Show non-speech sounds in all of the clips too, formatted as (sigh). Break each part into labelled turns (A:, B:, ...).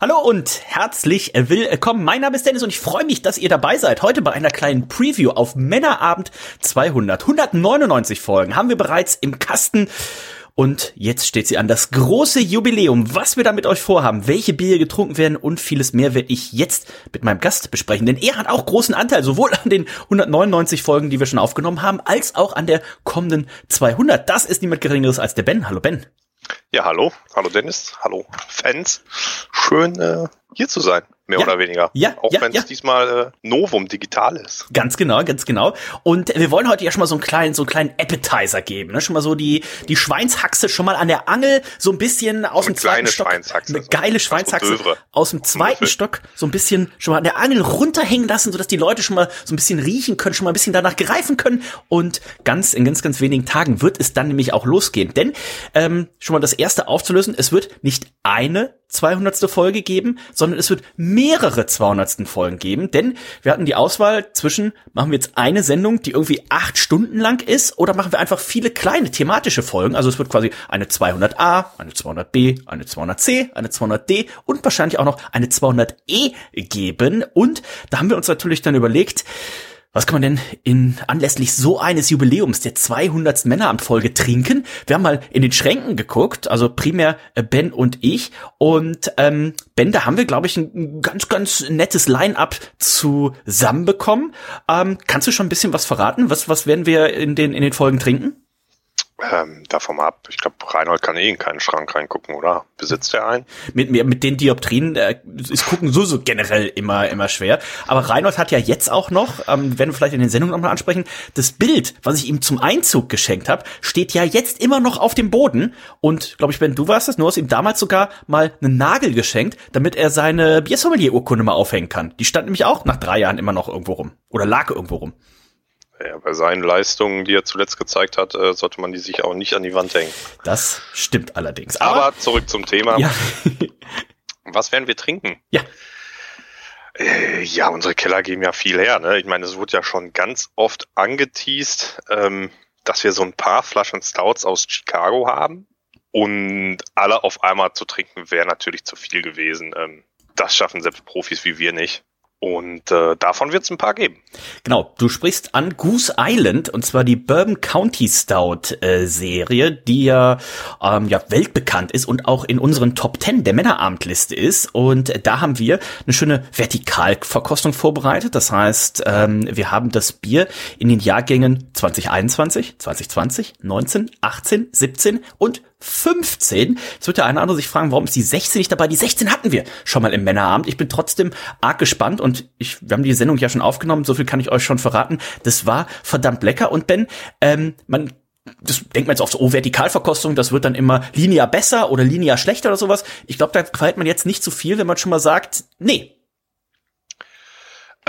A: Hallo und herzlich willkommen. Mein Name ist Dennis und ich freue mich, dass ihr dabei seid. Heute bei einer kleinen Preview auf Männerabend 200. 199 Folgen haben wir bereits im Kasten. Und jetzt steht sie an, das große Jubiläum, was wir da mit euch vorhaben, welche Bier getrunken werden und vieles mehr werde ich jetzt mit meinem Gast besprechen. Denn er hat auch großen Anteil, sowohl an den 199 Folgen, die wir schon aufgenommen haben, als auch an der kommenden 200. Das ist niemand Geringeres als der Ben. Hallo Ben.
B: Ja, hallo. Hallo Dennis. Hallo Fans. Schön äh, hier zu sein, mehr
A: Ja.
B: oder weniger.
A: Ja,
B: Auch
A: ja,
B: wenn es
A: ja.
B: diesmal äh, Novum digital ist.
A: Ganz genau, ganz genau. Und wir wollen heute ja schon mal so einen kleinen, so einen kleinen Appetizer geben, ne? Schon mal so die die Schweinshaxe schon mal an der Angel, so ein bisschen aus
B: Eine
A: dem zweiten Stock, eine geile Schweinshaxe aus dem zweiten. Stock, so ein bisschen schon mal an der Angel runterhängen lassen, so dass die Leute schon mal so ein bisschen riechen können, schon mal ein bisschen danach greifen können. Und ganz in ganz ganz wenigen Tagen wird es dann nämlich auch losgehen, denn ähm, schon mal das erste aufzulösen: Es wird nicht eine 200. Folge geben, sondern es wird mehrere 200. Folgen geben, denn wir hatten die Auswahl zwischen, machen wir jetzt eine Sendung, die irgendwie acht Stunden lang ist, oder machen wir einfach viele kleine thematische Folgen, also es wird quasi eine 200a, eine 200b, eine 200c, eine 200d und wahrscheinlich auch noch eine 200e geben und da haben wir uns natürlich dann überlegt, was kann man denn in anlässlich so eines Jubiläums der 200. Männerabendfolge trinken? Wir haben mal in den Schränken geguckt, also primär äh, Ben und ich. Und ähm, Ben, da haben wir, glaube ich, ein ganz, ganz nettes Line-up zusammenbekommen. Ähm, kannst du schon ein bisschen was verraten? Was, was werden wir in den, in den Folgen trinken?
B: Ähm, davon ab. Ich glaube, Reinhold kann eh in keinen Schrank reingucken, oder? Besitzt er einen?
A: Mit, mit den Dioptrien äh, ist gucken so, so generell immer immer schwer. Aber Reinhold hat ja jetzt auch noch, ähm, werden wir vielleicht in den Sendungen nochmal ansprechen, das Bild, was ich ihm zum Einzug geschenkt habe, steht ja jetzt immer noch auf dem Boden. Und glaube ich, Ben, du warst es, du hast ihm damals sogar mal einen Nagel geschenkt, damit er seine Biersommelier-Urkunde mal aufhängen kann. Die stand nämlich auch nach drei Jahren immer noch irgendwo rum. Oder lag irgendwo rum.
B: Ja, bei seinen Leistungen, die er zuletzt gezeigt hat, äh, sollte man die sich auch nicht an die Wand hängen.
A: Das stimmt allerdings.
B: Aber, zurück zum Thema.
A: ja, (laughs)
B: Was werden wir trinken?
A: Ja.
B: Äh, ja, unsere Keller geben ja viel her. Ne? Ich meine, es wurde ja schon ganz oft angeteased, ähm, dass wir so ein paar Flaschen Stouts aus Chicago haben. Und alle auf einmal zu trinken wäre natürlich zu viel gewesen. Ähm, das schaffen selbst Profis wie wir nicht. Und äh, davon wird es ein paar geben.
A: Genau, du sprichst an Goose Island und zwar die Bourbon County Stout äh, Serie, die ja, ähm, ja weltbekannt ist und auch in unseren Top 10 der Männerabendliste ist. Und äh, da haben wir eine schöne Vertikalverkostung vorbereitet. Das heißt, ähm, wir haben das Bier in den Jahrgängen 2021, 2020, 19, 18, 17 und 15. Jetzt wird der eine oder andere sich fragen, warum ist die 16 nicht dabei? Die 16 hatten wir schon mal im Männerabend. Ich bin trotzdem arg gespannt und ich, wir haben die Sendung ja schon aufgenommen. So viel kann ich euch schon verraten. Das war verdammt lecker. Und Ben, ähm, man das denkt man jetzt auf so, oh, Vertikalverkostung, das wird dann immer linear besser oder linear schlechter oder sowas. Ich glaube, da gefällt man jetzt nicht so viel, wenn man schon mal sagt, nee.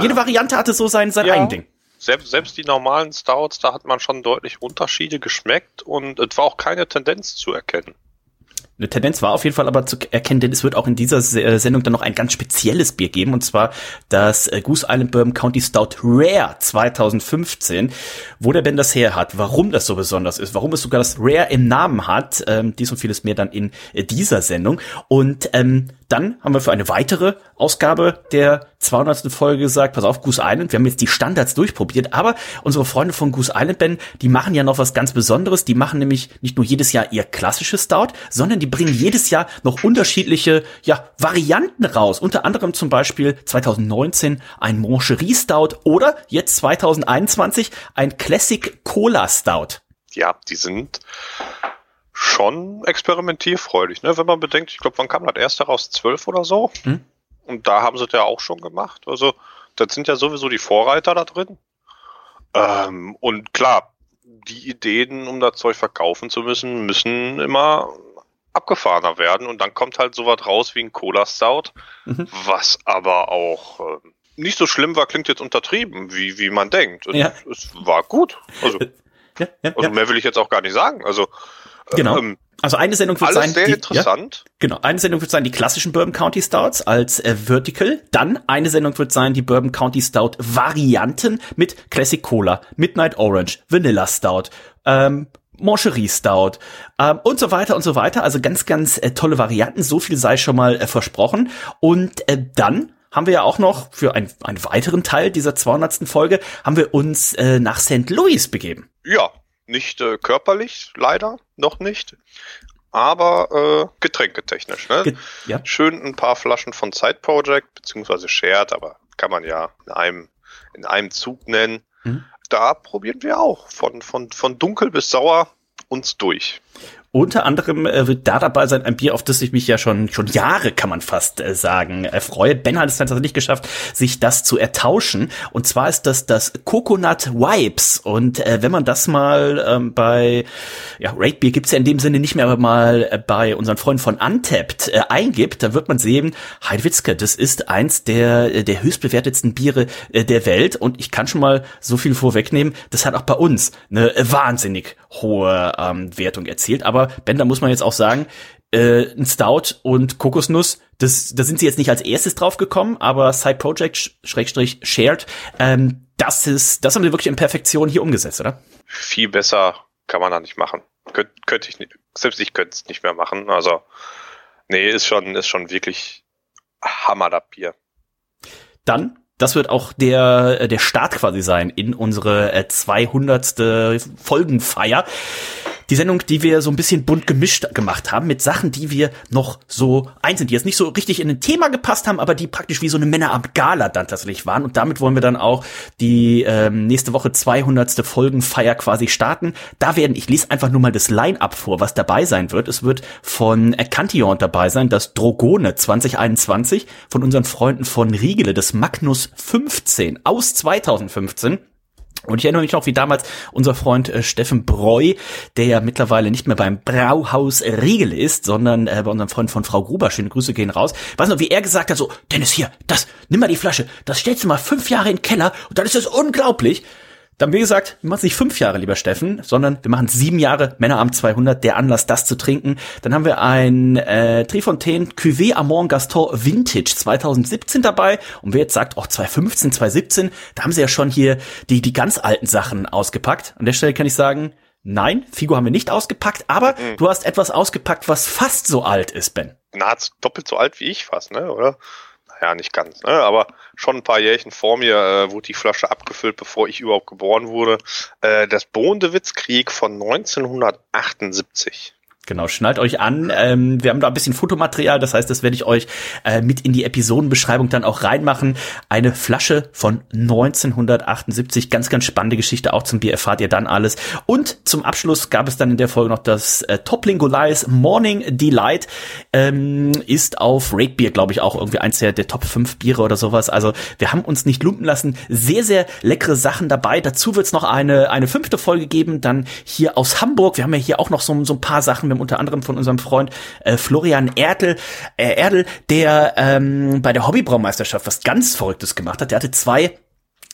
A: Jede
B: Äh,
A: Variante hatte so sein, sein
B: ja.
A: Ding.
B: Selbst, selbst die normalen Stouts, da hat man schon deutlich Unterschiede geschmeckt und es war auch keine Tendenz zu erkennen.
A: Eine Tendenz war auf jeden Fall aber zu erkennen, denn es wird auch in dieser Se- äh, Sendung dann noch ein ganz spezielles Bier geben, und zwar das äh, Goose Island Bourbon County Stout Rare 2015. Wo der Ben das her hat, warum das so besonders ist, warum es sogar das Rare im Namen hat, ähm, dies und vieles mehr dann in äh, dieser Sendung. Und ähm, dann haben wir für eine weitere Ausgabe der 200. Folge gesagt, pass auf, Goose Island, wir haben jetzt die Standards durchprobiert, aber unsere Freunde von Goose Island, Ben, die machen ja noch was ganz Besonderes. Die machen nämlich nicht nur jedes Jahr ihr klassisches Stout, sondern die bringen jedes Jahr noch unterschiedliche ja, Varianten raus. Unter anderem zum Beispiel 2019 ein Moncherie Stout oder jetzt 2021 ein Classic Cola Stout.
B: Ja, die sind schon experimentierfreudig, ne? Wenn man bedenkt, ich glaube, wann kam das erste raus? Zwölf oder so?
A: Hm.
B: Und da haben sie das ja auch schon gemacht. Also, das sind ja sowieso die Vorreiter da drin. Ähm, und klar, die Ideen, um das Zeug verkaufen zu müssen, müssen immer abgefahrener werden und dann kommt halt sowas raus wie ein Cola Stout,
A: Mhm.
B: was aber auch äh, nicht so schlimm war, klingt jetzt untertrieben, wie, wie man denkt. Es,
A: Ja.
B: es war gut. Also,
A: Ja, ja,
B: also mehr will ich jetzt auch gar nicht sagen. Also
A: Genau.
B: ähm,
A: Also eine Sendung wird sein,
B: sehr
A: die, ja,
B: interessant.
A: genau, eine Sendung wird sein die klassischen Bourbon County Stouts als äh, Vertical. Dann eine Sendung wird sein die Bourbon County Stout Varianten mit Classic Cola, Midnight Orange, Vanilla Stout, ähm, Moncherie Stout ähm, und so weiter und so weiter. Also ganz, ganz äh, tolle Varianten. So viel sei schon mal äh, versprochen. Und äh, dann haben wir ja auch noch für ein, einen weiteren Teil dieser 200. Folge haben wir uns äh, nach St. Louis begeben.
B: Ja, nicht äh, körperlich, leider, noch nicht. Aber äh, getränketechnisch, ne?
A: Ge ja.
B: Schön ein paar Flaschen von Side Project, beziehungsweise Shared, aber kann man ja in einem, in einem Zug nennen.
A: Mhm.
B: Da probieren wir auch von, von, von dunkel bis sauer uns durch.
A: Unter anderem äh, wird da dabei sein ein Bier, auf das ich mich ja schon schon Jahre, kann man fast äh, sagen, äh, freue. Ben hat es tatsächlich geschafft, sich das zu ertauschen. Und zwar ist das das Coconut Wipes. Und äh, wenn man das mal ähm, bei ja, Rate Beer gibt's ja in dem Sinne nicht mehr, aber mal äh, bei unseren Freunden von Untapped äh, eingibt, dann wird man sehen, Heidewitzke, das ist eins der äh, der höchstbewertetsten Biere äh, der Welt. Und ich kann schon mal so viel vorwegnehmen, das hat auch bei uns eine wahnsinnig hohe ähm, Wertung erzielt. Aber Ben, da muss man jetzt auch sagen, äh, ein Stout und Kokosnuss, das, da sind sie jetzt nicht als erstes drauf gekommen, aber Side Project Sch- Schrägstrich Shared, ähm, das ist, das haben sie wirklich in Perfektion hier umgesetzt, oder?
B: Viel besser kann man da nicht machen. Könnt, könnte ich nicht, selbst ich könnte es nicht mehr machen. Also, nee, ist schon, ist schon wirklich Hammer, das Bier.
A: Dann, das wird auch der, äh, der Start quasi sein in unsere äh, 200. Folgenfeier. Die Sendung, die wir so ein bisschen bunt gemischt gemacht haben mit Sachen, die wir noch so eins sind, die jetzt nicht so richtig in ein Thema gepasst haben, aber die praktisch wie so eine Männerabend-Gala dann tatsächlich waren. Und damit wollen wir dann auch die ähm, nächste Woche 200. Folgenfeier quasi starten. Da werden, ich lese einfach nur mal das Line-Up vor, was dabei sein wird. Es wird von Cantillon dabei sein, das Drogone 2021, von unseren Freunden von Riegele, das Magnus 15 aus 2015. Und ich erinnere mich noch, wie damals unser Freund äh, Steffen Breu, der ja mittlerweile nicht mehr beim Brauhaus Riegel ist, sondern äh, bei unserem Freund von Frau Gruber, schöne Grüße gehen raus. Weiß noch, wie er gesagt hat, so, Dennis, hier, das, nimm mal die Flasche, das stellst du mal fünf Jahre in den Keller und dann ist das unglaublich. Dann wir gesagt, wir machen es nicht fünf Jahre, lieber Steffen, sondern wir machen sieben Jahre Männerabend 200, der Anlass, das zu trinken. Dann haben wir ein äh, Trifontaine Cuvée Amont Gaston Vintage 2017 dabei. Und wer jetzt sagt, auch 2015, 2017, da haben sie ja schon hier die, die ganz alten Sachen ausgepackt. An der Stelle kann ich sagen, nein, Figo haben wir nicht ausgepackt, aber du hast etwas ausgepackt, was fast so alt ist, Ben.
B: nahezu doppelt so alt wie ich fast, ne? Oder? Naja, nicht ganz, ne? Aber schon ein paar Jährchen vor mir äh, wurde die Flasche abgefüllt, bevor ich überhaupt geboren wurde. Äh, das Bohndewitzkrieg von 1978.
A: Genau, schnallt euch an. Ähm, wir haben da ein bisschen Fotomaterial, das heißt, das werde ich euch äh, mit in die Episodenbeschreibung dann auch reinmachen. Eine Flasche von 1978, ganz, ganz spannende Geschichte, auch zum Bier erfahrt ihr dann alles. Und zum Abschluss gab es dann in der Folge noch das äh, Toppling Goliath Morning Delight, ähm, ist auf Rate Beer, glaube ich, auch irgendwie eins der, der Top 5 Biere oder sowas. Also wir haben uns nicht lumpen lassen. Sehr, sehr leckere Sachen dabei. Dazu wird es noch eine, eine fünfte Folge geben, dann hier aus Hamburg. Wir haben ja hier auch noch so, so ein paar Sachen. Haben unter anderem von unserem Freund äh, Florian Erdl, äh, Erdl, der ähm, bei der Hobbybraumeisterschaft was ganz Verrücktes gemacht hat. Der hatte zwei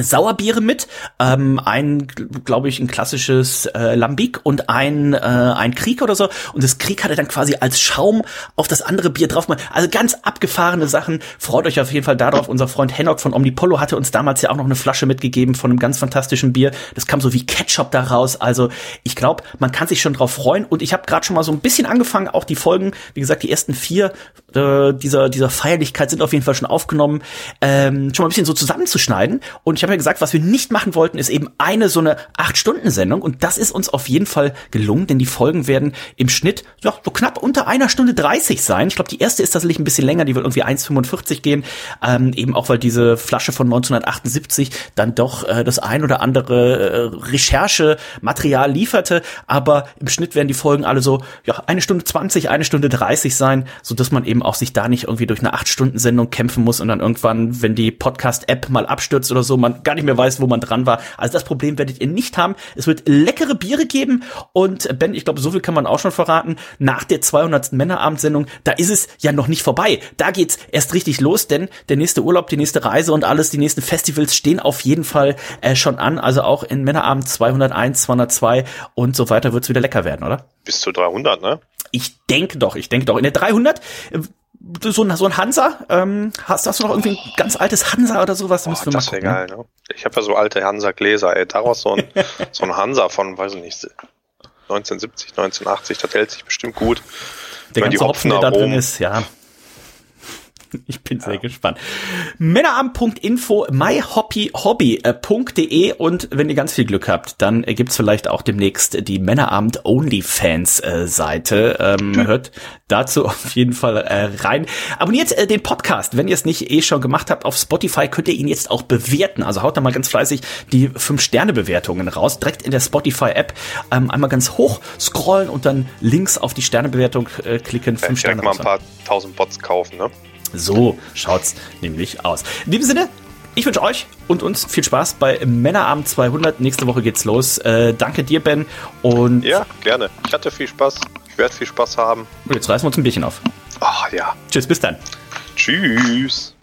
A: Sauerbiere mit, ähm, ein, glaube ich, ein klassisches äh, Lambic und ein, äh, ein Krieg oder so. Und das Krieg hatte dann quasi als Schaum auf das andere Bier drauf. Also ganz abgefahrene Sachen. Freut euch auf jeden Fall darauf. Unser Freund Henok von Omnipollo hatte uns damals ja auch noch eine Flasche mitgegeben von einem ganz fantastischen Bier. Das kam so wie Ketchup da raus. Also ich glaube, man kann sich schon drauf freuen. Und ich habe gerade schon mal so ein bisschen angefangen, auch die Folgen, wie gesagt, die ersten vier äh, dieser, dieser Feierlichkeit sind auf jeden Fall schon aufgenommen, ähm, schon mal ein bisschen so zusammenzuschneiden. Und ich habe ja gesagt, was wir nicht machen wollten, ist eben eine so eine acht Stunden Sendung und das ist uns auf jeden Fall gelungen, denn die Folgen werden im Schnitt ja, so knapp unter einer Stunde 30 sein. Ich glaube, die erste ist tatsächlich ein bisschen länger, die wird irgendwie 1,45 gehen, ähm, eben auch weil diese Flasche von 1978 dann doch äh, das ein oder andere äh, Recherchematerial lieferte, aber im Schnitt werden die Folgen alle so ja eine Stunde 20, eine Stunde 30 sein, so dass man eben auch sich da nicht irgendwie durch eine acht Stunden Sendung kämpfen muss und dann irgendwann, wenn die Podcast App mal abstürzt oder so, man man gar nicht mehr weiß, wo man dran war. Also das Problem werdet ihr nicht haben. Es wird leckere Biere geben und Ben, ich glaube, so viel kann man auch schon verraten. Nach der 200. Männerabendsendung, da ist es ja noch nicht vorbei. Da geht's erst richtig los, denn der nächste Urlaub, die nächste Reise und alles, die nächsten Festivals stehen auf jeden Fall äh, schon an. Also auch in Männerabend 201, 202 und so weiter wird's wieder lecker werden, oder?
B: Bis zu 300, ne?
A: Ich denke doch, ich denke doch. In der 300 äh, so ein, so ein Hansa, ähm, hast, hast du noch irgendwie ein ganz altes Hansa oder sowas?
B: Boah, das wäre geil, ne? Ich habe ja so alte Hansa-Gläser, ey. Daraus so ein, (laughs) so ein Hansa von, weiß ich nicht, 1970, 1980, das hält sich bestimmt gut.
A: Der ganze Hopfen, der da drin ist, ja. (laughs) Ich bin sehr gespannt. Männerabend.info, myhobbyhobby.de und wenn ihr ganz viel Glück habt, dann gibt's vielleicht auch demnächst die Männerabend OnlyFans Seite. Ähm, hm. Hört dazu auf jeden Fall äh, rein. Abonniert äh, den Podcast, wenn ihr es nicht eh schon gemacht habt. Auf Spotify könnt ihr ihn jetzt auch bewerten. Also haut da mal ganz fleißig die 5-Sterne-Bewertungen raus. Direkt in der Spotify-App ähm, einmal ganz hoch scrollen und dann links auf die Sternebewertung äh, klicken. 5 Sterne.
B: mal ein paar tausend Bots kaufen, ne?
A: So schaut's nämlich aus. In diesem Sinne, ich wünsche euch und uns viel Spaß bei Männerabend 200. Nächste Woche geht's los. Äh, danke dir, Ben. Und
B: ja, gerne. Ich hatte viel Spaß. Ich werde viel Spaß haben.
A: Und jetzt reißen wir uns ein Bierchen auf.
B: Ach ja.
A: Tschüss, bis dann.
B: Tschüss.